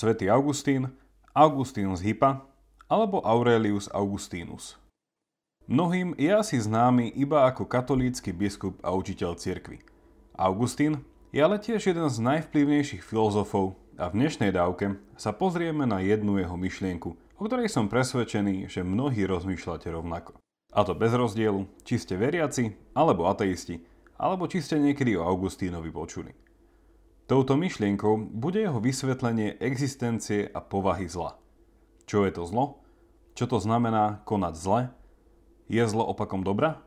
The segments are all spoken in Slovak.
Svetý Augustín, Augustín z Hypa alebo Aurelius Augustinus. Mnohým je asi známy iba ako katolícky biskup a učiteľ cirkvy. Augustín je ale tiež jeden z najvplyvnejších filozofov a v dnešnej dávke sa pozrieme na jednu jeho myšlienku, o ktorej som presvedčený, že mnohí rozmýšľate rovnako. A to bez rozdielu, či ste veriaci alebo ateisti, alebo či ste niekedy o Augustínovi počuli. Touto myšlienkou bude jeho vysvetlenie existencie a povahy zla. Čo je to zlo? Čo to znamená konať zle? Je zlo opakom dobra?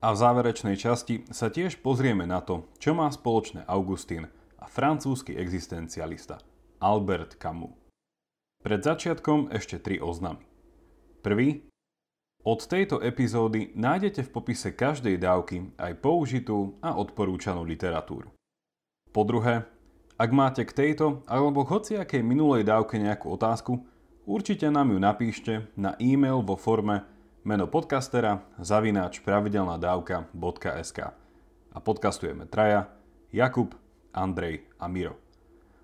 A v záverečnej časti sa tiež pozrieme na to, čo má spoločné Augustín a francúzsky existencialista Albert Camus. Pred začiatkom ešte tri oznamy. Prvý, od tejto epizódy nájdete v popise každej dávky aj použitú a odporúčanú literatúru. Po druhé, ak máte k tejto alebo hociakej minulej dávke nejakú otázku, určite nám ju napíšte na e-mail vo forme meno podcastera zavináč pravidelnadávka.sk a podcastujeme traja Jakub, Andrej a Miro.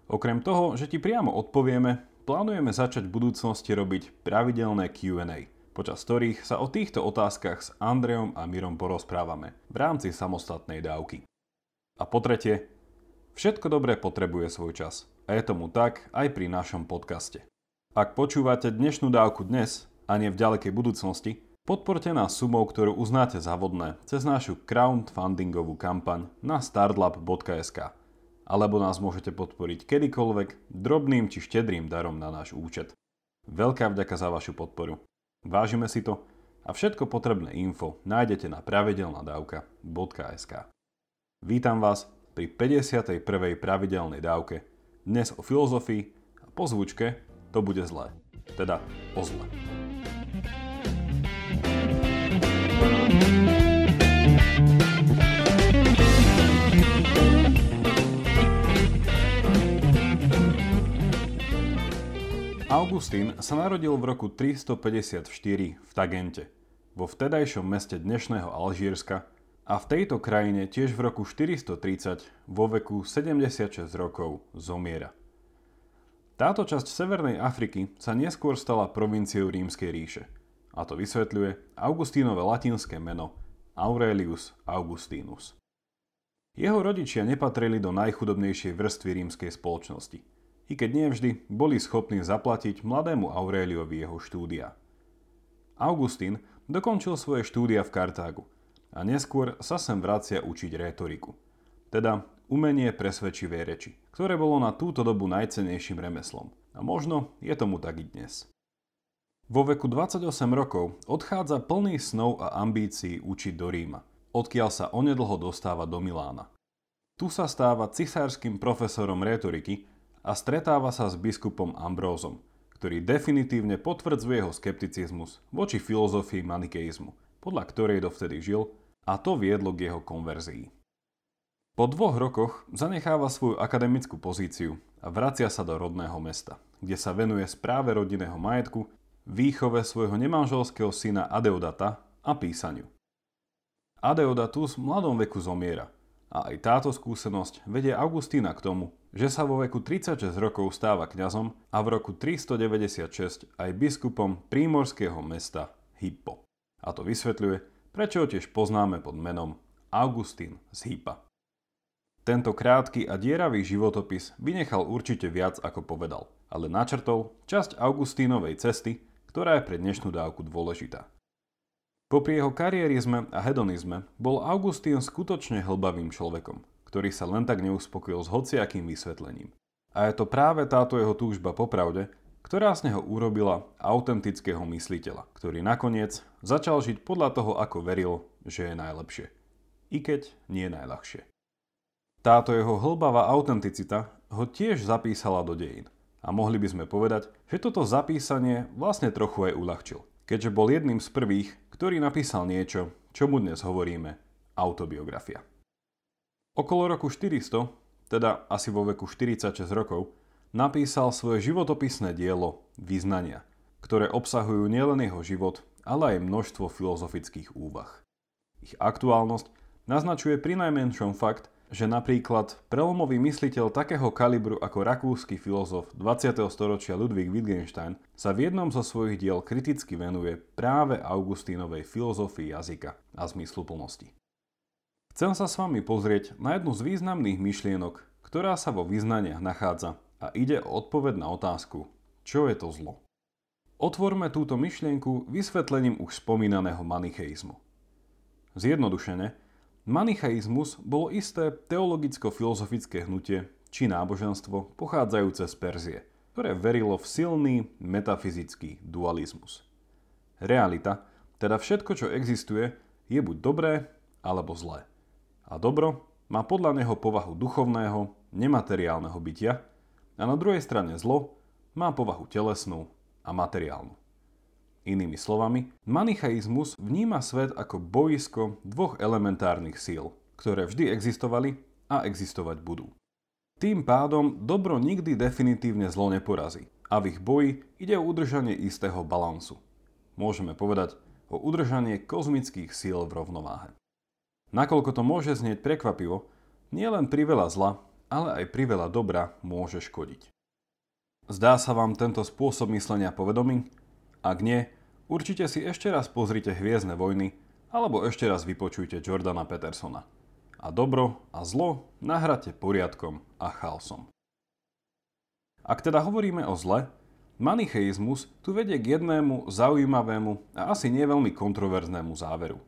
Okrem toho, že ti priamo odpovieme, plánujeme začať v budúcnosti robiť pravidelné Q&A počas ktorých sa o týchto otázkach s Andrejom a Mirom porozprávame v rámci samostatnej dávky. A po tretie, všetko dobré potrebuje svoj čas. A je tomu tak aj pri našom podcaste. Ak počúvate dnešnú dávku dnes a nie v ďalekej budúcnosti, podporte nás sumou, ktorú uznáte za vodné cez našu crowdfundingovú kampaň na startlab.sk alebo nás môžete podporiť kedykoľvek drobným či štedrým darom na náš účet. Veľká vďaka za vašu podporu. Vážime si to a všetko potrebné info nájdete na pravidelnadavka.sk. Vítam vás pri 51. pravidelnej dávke. Dnes o filozofii a po zvučke to bude zlé. Teda o zle. Augustín sa narodil v roku 354 v Tagente, vo vtedajšom meste dnešného Alžírska a v tejto krajine tiež v roku 430 vo veku 76 rokov zomiera. Táto časť Severnej Afriky sa neskôr stala provinciou Rímskej ríše a to vysvetľuje Augustínové latinské meno Aurelius Augustinus. Jeho rodičia nepatrili do najchudobnejšej vrstvy rímskej spoločnosti – i keď nevždy boli schopní zaplatiť mladému Auréliovi jeho štúdia. Augustín dokončil svoje štúdia v Kartágu a neskôr sa sem vracia učiť rétoriku, teda umenie presvedčivej reči, ktoré bolo na túto dobu najcenejším remeslom. A možno je tomu tak i dnes. Vo veku 28 rokov odchádza plný snov a ambícií učiť do Ríma, odkiaľ sa onedlho dostáva do Milána. Tu sa stáva cisárskym profesorom rétoriky a stretáva sa s biskupom Ambrózom, ktorý definitívne potvrdzuje jeho skepticizmus voči filozofii manikeizmu, podľa ktorej dovtedy žil a to viedlo k jeho konverzii. Po dvoch rokoch zanecháva svoju akademickú pozíciu a vracia sa do rodného mesta, kde sa venuje správe rodinného majetku, výchove svojho nemanželského syna Adeodata a písaniu. Adeodatus v mladom veku zomiera a aj táto skúsenosť vedie Augustína k tomu, že sa vo veku 36 rokov stáva kňazom a v roku 396 aj biskupom prímorského mesta Hippo. A to vysvetľuje, prečo ho tiež poznáme pod menom Augustín z Hippa. Tento krátky a dieravý životopis vynechal určite viac ako povedal, ale načrtol časť Augustínovej cesty, ktorá je pre dnešnú dávku dôležitá. Popri jeho kariérizme a hedonizme bol Augustín skutočne hlbavým človekom, ktorý sa len tak neuspokojil s hociakým vysvetlením. A je to práve táto jeho túžba po pravde, ktorá z neho urobila autentického mysliteľa, ktorý nakoniec začal žiť podľa toho, ako veril, že je najlepšie. I keď nie najľahšie. Táto jeho hlbavá autenticita ho tiež zapísala do dejín. A mohli by sme povedať, že toto zapísanie vlastne trochu aj uľahčil, keďže bol jedným z prvých, ktorý napísal niečo, čo mu dnes hovoríme autobiografia. Okolo roku 400, teda asi vo veku 46 rokov, napísal svoje životopisné dielo Vyznania, ktoré obsahujú nielen jeho život, ale aj množstvo filozofických úvah. Ich aktuálnosť naznačuje pri fakt, že napríklad prelomový mysliteľ takého kalibru ako rakúsky filozof 20. storočia Ludwig Wittgenstein sa v jednom zo svojich diel kriticky venuje práve Augustínovej filozofii jazyka a zmysluplnosti. Chcem sa s vami pozrieť na jednu z významných myšlienok, ktorá sa vo vyznaniach nachádza a ide o odpoveď na otázku, čo je to zlo. Otvorme túto myšlienku vysvetlením už spomínaného manicheizmu. Zjednodušene, Manichaizmus bolo isté teologicko-filozofické hnutie či náboženstvo pochádzajúce z Perzie, ktoré verilo v silný metafyzický dualizmus. Realita, teda všetko, čo existuje, je buď dobré alebo zlé. A dobro má podľa neho povahu duchovného, nemateriálneho bytia a na druhej strane zlo má povahu telesnú a materiálnu. Inými slovami, manichaizmus vníma svet ako boisko dvoch elementárnych síl, ktoré vždy existovali a existovať budú. Tým pádom dobro nikdy definitívne zlo neporazí a v ich boji ide o udržanie istého balansu. Môžeme povedať o udržanie kozmických síl v rovnováhe. Nakoľko to môže znieť prekvapivo, nielen priveľa zla, ale aj priveľa dobra môže škodiť. Zdá sa vám tento spôsob myslenia povedomý? Ak nie, určite si ešte raz pozrite Hviezdne vojny alebo ešte raz vypočujte Jordana Petersona. A dobro a zlo nahrate poriadkom a chaosom. Ak teda hovoríme o zle, manicheizmus tu vedie k jednému zaujímavému a asi neveľmi kontroverznému záveru.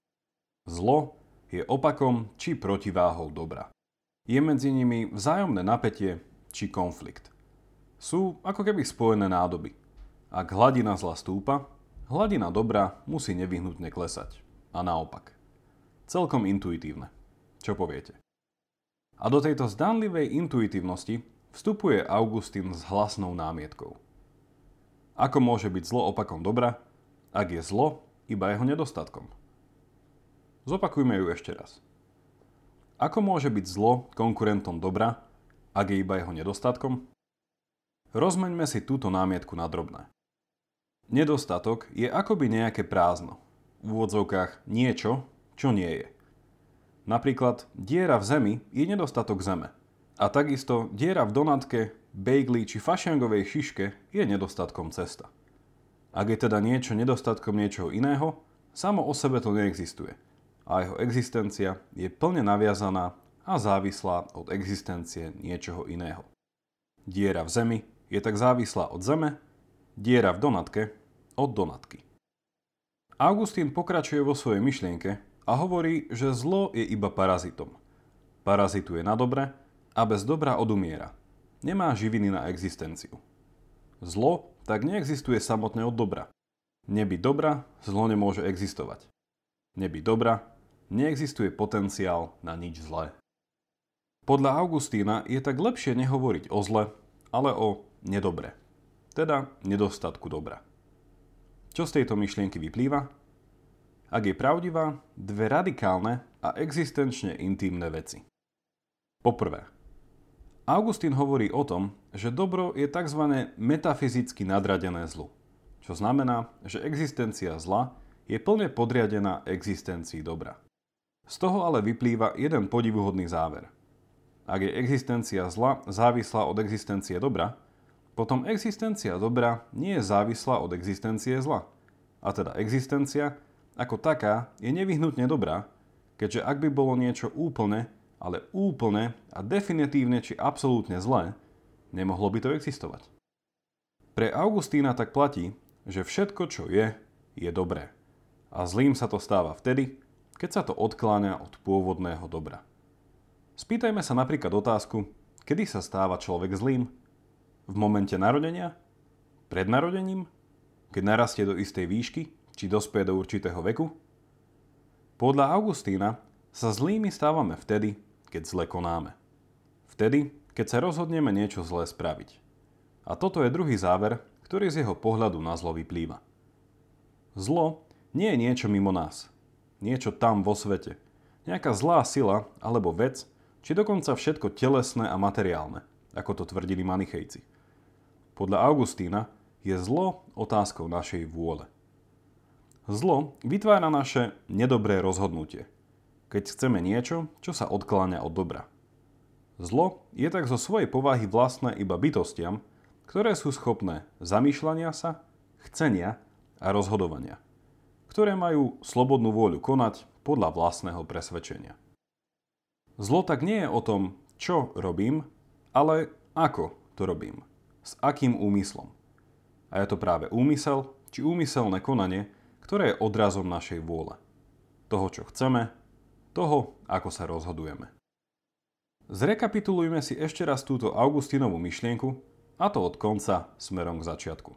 Zlo je opakom či protiváhou dobra. Je medzi nimi vzájomné napätie či konflikt. Sú ako keby spojené nádoby – ak hladina zla stúpa, hladina dobra musí nevyhnutne klesať. A naopak. Celkom intuitívne. Čo poviete? A do tejto zdanlivej intuitívnosti vstupuje Augustín s hlasnou námietkou. Ako môže byť zlo opakom dobra, ak je zlo iba jeho nedostatkom? Zopakujme ju ešte raz. Ako môže byť zlo konkurentom dobra, ak je iba jeho nedostatkom? Rozmeňme si túto námietku na drobné. Nedostatok je akoby nejaké prázdno. V úvodzovkách niečo, čo nie je. Napríklad diera v zemi je nedostatok zeme. A takisto diera v donatke, bejgli či fašiangovej šiške je nedostatkom cesta. Ak je teda niečo nedostatkom niečoho iného, samo o sebe to neexistuje. A jeho existencia je plne naviazaná a závislá od existencie niečoho iného. Diera v zemi je tak závislá od zeme, Diera v donatke od donatky. Augustín pokračuje vo svojej myšlienke a hovorí, že zlo je iba parazitom. Parazituje na dobre a bez dobra odumiera. Nemá živiny na existenciu. Zlo tak neexistuje samotné od dobra. Neby dobra, zlo nemôže existovať. Neby dobra, neexistuje potenciál na nič zlé. Podľa Augustína je tak lepšie nehovoriť o zle, ale o nedobre teda nedostatku dobra. Čo z tejto myšlienky vyplýva? Ak je pravdivá, dve radikálne a existenčne intimné veci. Poprvé, Augustín hovorí o tom, že dobro je tzv. metafyzicky nadradené zlu, čo znamená, že existencia zla je plne podriadená existencii dobra. Z toho ale vyplýva jeden podivuhodný záver. Ak je existencia zla závislá od existencie dobra, potom existencia dobra nie je závislá od existencie zla. A teda existencia ako taká je nevyhnutne dobrá, keďže ak by bolo niečo úplne, ale úplne a definitívne či absolútne zlé, nemohlo by to existovať. Pre Augustína tak platí, že všetko, čo je, je dobré. A zlým sa to stáva vtedy, keď sa to odkláňa od pôvodného dobra. Spýtajme sa napríklad otázku, kedy sa stáva človek zlým v momente narodenia? Pred narodením? Keď narastie do istej výšky? Či dospie do určitého veku? Podľa Augustína sa zlými stávame vtedy, keď zle konáme. Vtedy, keď sa rozhodneme niečo zlé spraviť. A toto je druhý záver, ktorý z jeho pohľadu na zlo vyplýva. Zlo nie je niečo mimo nás. Niečo tam vo svete. Nejaká zlá sila alebo vec, či dokonca všetko telesné a materiálne, ako to tvrdili manichejci. Podľa Augustína je zlo otázkou našej vôle. Zlo vytvára naše nedobré rozhodnutie, keď chceme niečo, čo sa odkláňa od dobra. Zlo je tak zo svojej povahy vlastné iba bytostiam, ktoré sú schopné zamýšľania sa, chcenia a rozhodovania, ktoré majú slobodnú vôľu konať podľa vlastného presvedčenia. Zlo tak nie je o tom, čo robím, ale ako to robím, s akým úmyslom. A je to práve úmysel či úmyselné konanie, ktoré je odrazom našej vôle. Toho, čo chceme, toho, ako sa rozhodujeme. Zrekapitulujme si ešte raz túto Augustinovú myšlienku, a to od konca smerom k začiatku.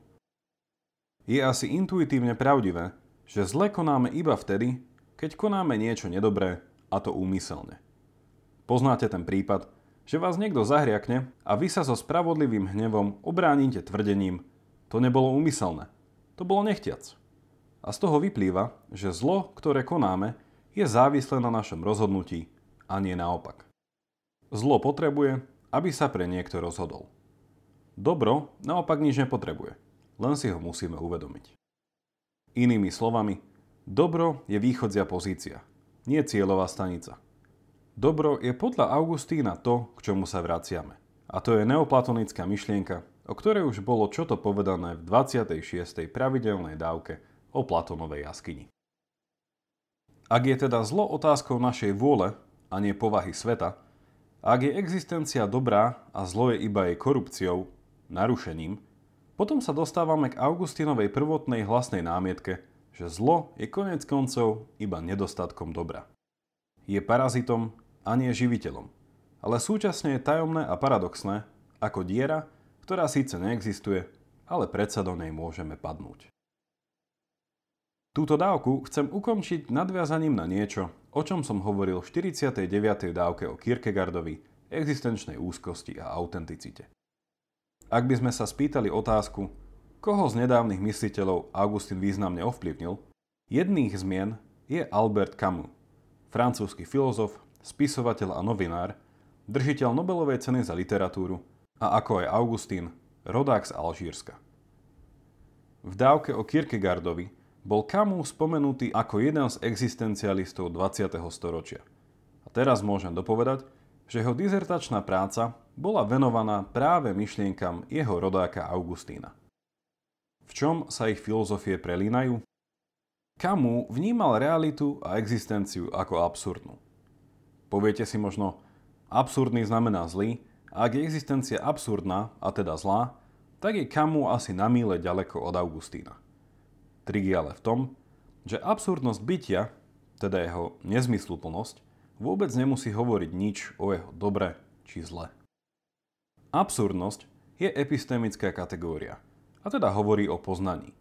Je asi intuitívne pravdivé, že zle konáme iba vtedy, keď konáme niečo nedobré, a to úmyselne. Poznáte ten prípad, že vás niekto zahriakne a vy sa so spravodlivým hnevom obránite tvrdením, to nebolo úmyselné, to bolo nechtiac. A z toho vyplýva, že zlo, ktoré konáme, je závislé na našom rozhodnutí a nie naopak. Zlo potrebuje, aby sa pre niekto rozhodol. Dobro naopak nič nepotrebuje, len si ho musíme uvedomiť. Inými slovami, dobro je východzia pozícia, nie cieľová stanica. Dobro je podľa Augustína to, k čomu sa vraciame. A to je neoplatonická myšlienka, o ktorej už bolo čo to povedané v 26. pravidelnej dávke o Platonovej jaskyni. Ak je teda zlo otázkou našej vôle a nie povahy sveta, ak je existencia dobrá a zlo je iba jej korupciou, narušením, potom sa dostávame k Augustinovej prvotnej hlasnej námietke, že zlo je konec koncov iba nedostatkom dobra. Je parazitom a nie živiteľom, ale súčasne je tajomné a paradoxné, ako diera, ktorá síce neexistuje, ale predsa do nej môžeme padnúť. Túto dávku chcem ukončiť nadviazaním na niečo, o čom som hovoril v 49. dávke o Kierkegaardovi, existenčnej úzkosti a autenticite. Ak by sme sa spýtali otázku, koho z nedávnych mysliteľov Augustín významne ovplyvnil, jedných zmien je Albert Camus, francúzsky filozof, spisovateľ a novinár, držiteľ Nobelovej ceny za literatúru a ako aj Augustín, rodák z Alžírska. V dávke o Kierkegaardovi bol Camus spomenutý ako jeden z existencialistov 20. storočia. A teraz môžem dopovedať, že jeho dizertačná práca bola venovaná práve myšlienkam jeho rodáka Augustína. V čom sa ich filozofie prelínajú? Camus vnímal realitu a existenciu ako absurdnú. Poviete si možno, absurdný znamená zlý, a ak je existencia absurdná, a teda zlá, tak je Camus asi na míle ďaleko od Augustína. Trik je ale v tom, že absurdnosť bytia, teda jeho nezmysluplnosť, vôbec nemusí hovoriť nič o jeho dobre či zle. Absurdnosť je epistemická kategória, a teda hovorí o poznaní.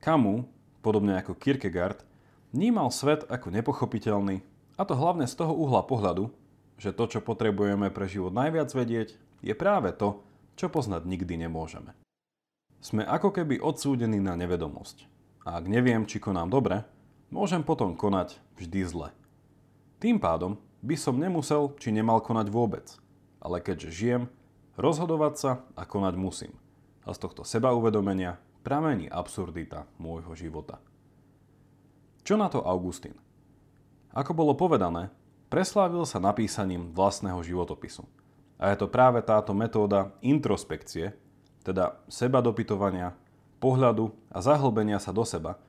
Kamu, podobne ako Kierkegaard, vnímal svet ako nepochopiteľný, a to hlavne z toho uhla pohľadu, že to, čo potrebujeme pre život najviac vedieť, je práve to, čo poznať nikdy nemôžeme. Sme ako keby odsúdení na nevedomosť a ak neviem, či konám dobre, môžem potom konať vždy zle. Tým pádom by som nemusel či nemal konať vôbec, ale keďže žijem, rozhodovať sa a konať musím. A z tohto seba uvedomenia pramení absurdita môjho života. Čo na to Augustín? Ako bolo povedané, preslávil sa napísaním vlastného životopisu. A je to práve táto metóda introspekcie, teda seba dopytovania, pohľadu a zahlbenia sa do seba,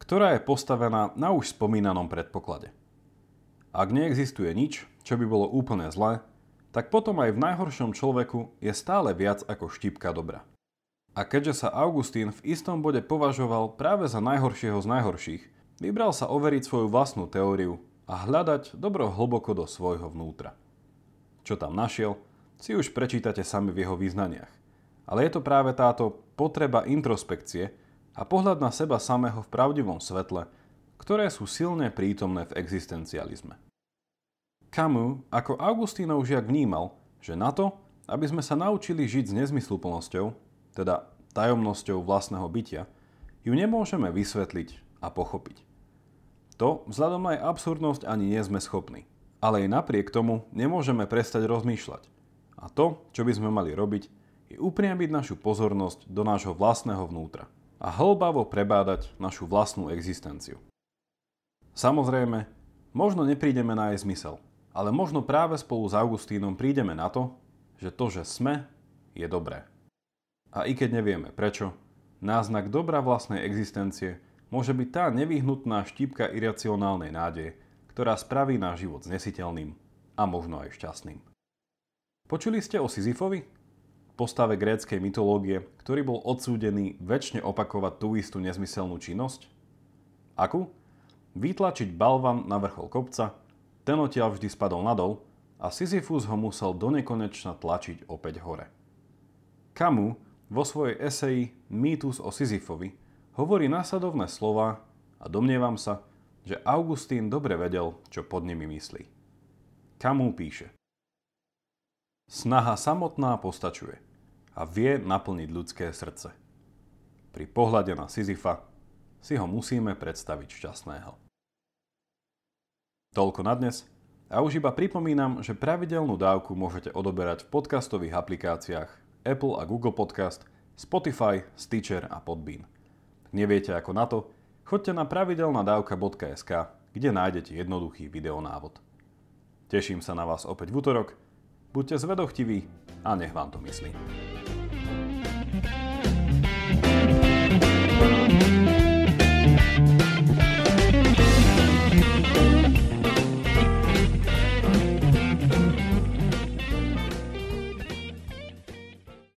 ktorá je postavená na už spomínanom predpoklade. Ak neexistuje nič, čo by bolo úplne zlé, tak potom aj v najhoršom človeku je stále viac ako štipka dobra. A keďže sa Augustín v istom bode považoval práve za najhoršieho z najhorších, vybral sa overiť svoju vlastnú teóriu a hľadať dobro hlboko do svojho vnútra. Čo tam našiel, si už prečítate sami v jeho význaniach. Ale je to práve táto potreba introspekcie a pohľad na seba samého v pravdivom svetle, ktoré sú silne prítomné v existencializme. Camus ako Augustínov žiak vnímal, že na to, aby sme sa naučili žiť s nezmysluplnosťou, teda tajomnosťou vlastného bytia, ju nemôžeme vysvetliť a pochopiť. To vzhľadom na jej absurdnosť ani nie sme schopní. Ale aj napriek tomu nemôžeme prestať rozmýšľať. A to, čo by sme mali robiť, je upriamiť našu pozornosť do nášho vlastného vnútra a hlbavo prebádať našu vlastnú existenciu. Samozrejme, možno neprídeme na jej zmysel, Ale možno práve spolu s Augustínom prídeme na to, že to, že sme, je dobré. A i keď nevieme prečo, náznak dobra vlastnej existencie môže byť tá nevyhnutná štípka iracionálnej nádeje, ktorá spraví náš život znesiteľným a možno aj šťastným. Počuli ste o Sisyfovi? Postave gréckej mytológie, ktorý bol odsúdený väčšine opakovať tú istú nezmyselnú činnosť? Akú? Vytlačiť balvan na vrchol kopca, ten odtiaľ vždy spadol nadol a Sisyfus ho musel donekonečna tlačiť opäť hore. Kamu vo svojej eseji Mýtus o Sisyfovi hovorí následovné slova a domnievam sa, že Augustín dobre vedel, čo pod nimi myslí. Kamu píše Snaha samotná postačuje a vie naplniť ľudské srdce. Pri pohľade na Sisyfa si ho musíme predstaviť šťastného. Toľko na dnes a už iba pripomínam, že pravidelnú dávku môžete odoberať v podcastových aplikáciách Apple a Google Podcast, Spotify, Stitcher a Podbean – Neviete ako na to? Choďte na pravidelnadavka.sk, kde nájdete jednoduchý videonávod. Teším sa na vás opäť v útorok. Buďte zvedochtiví a nech vám to myslí.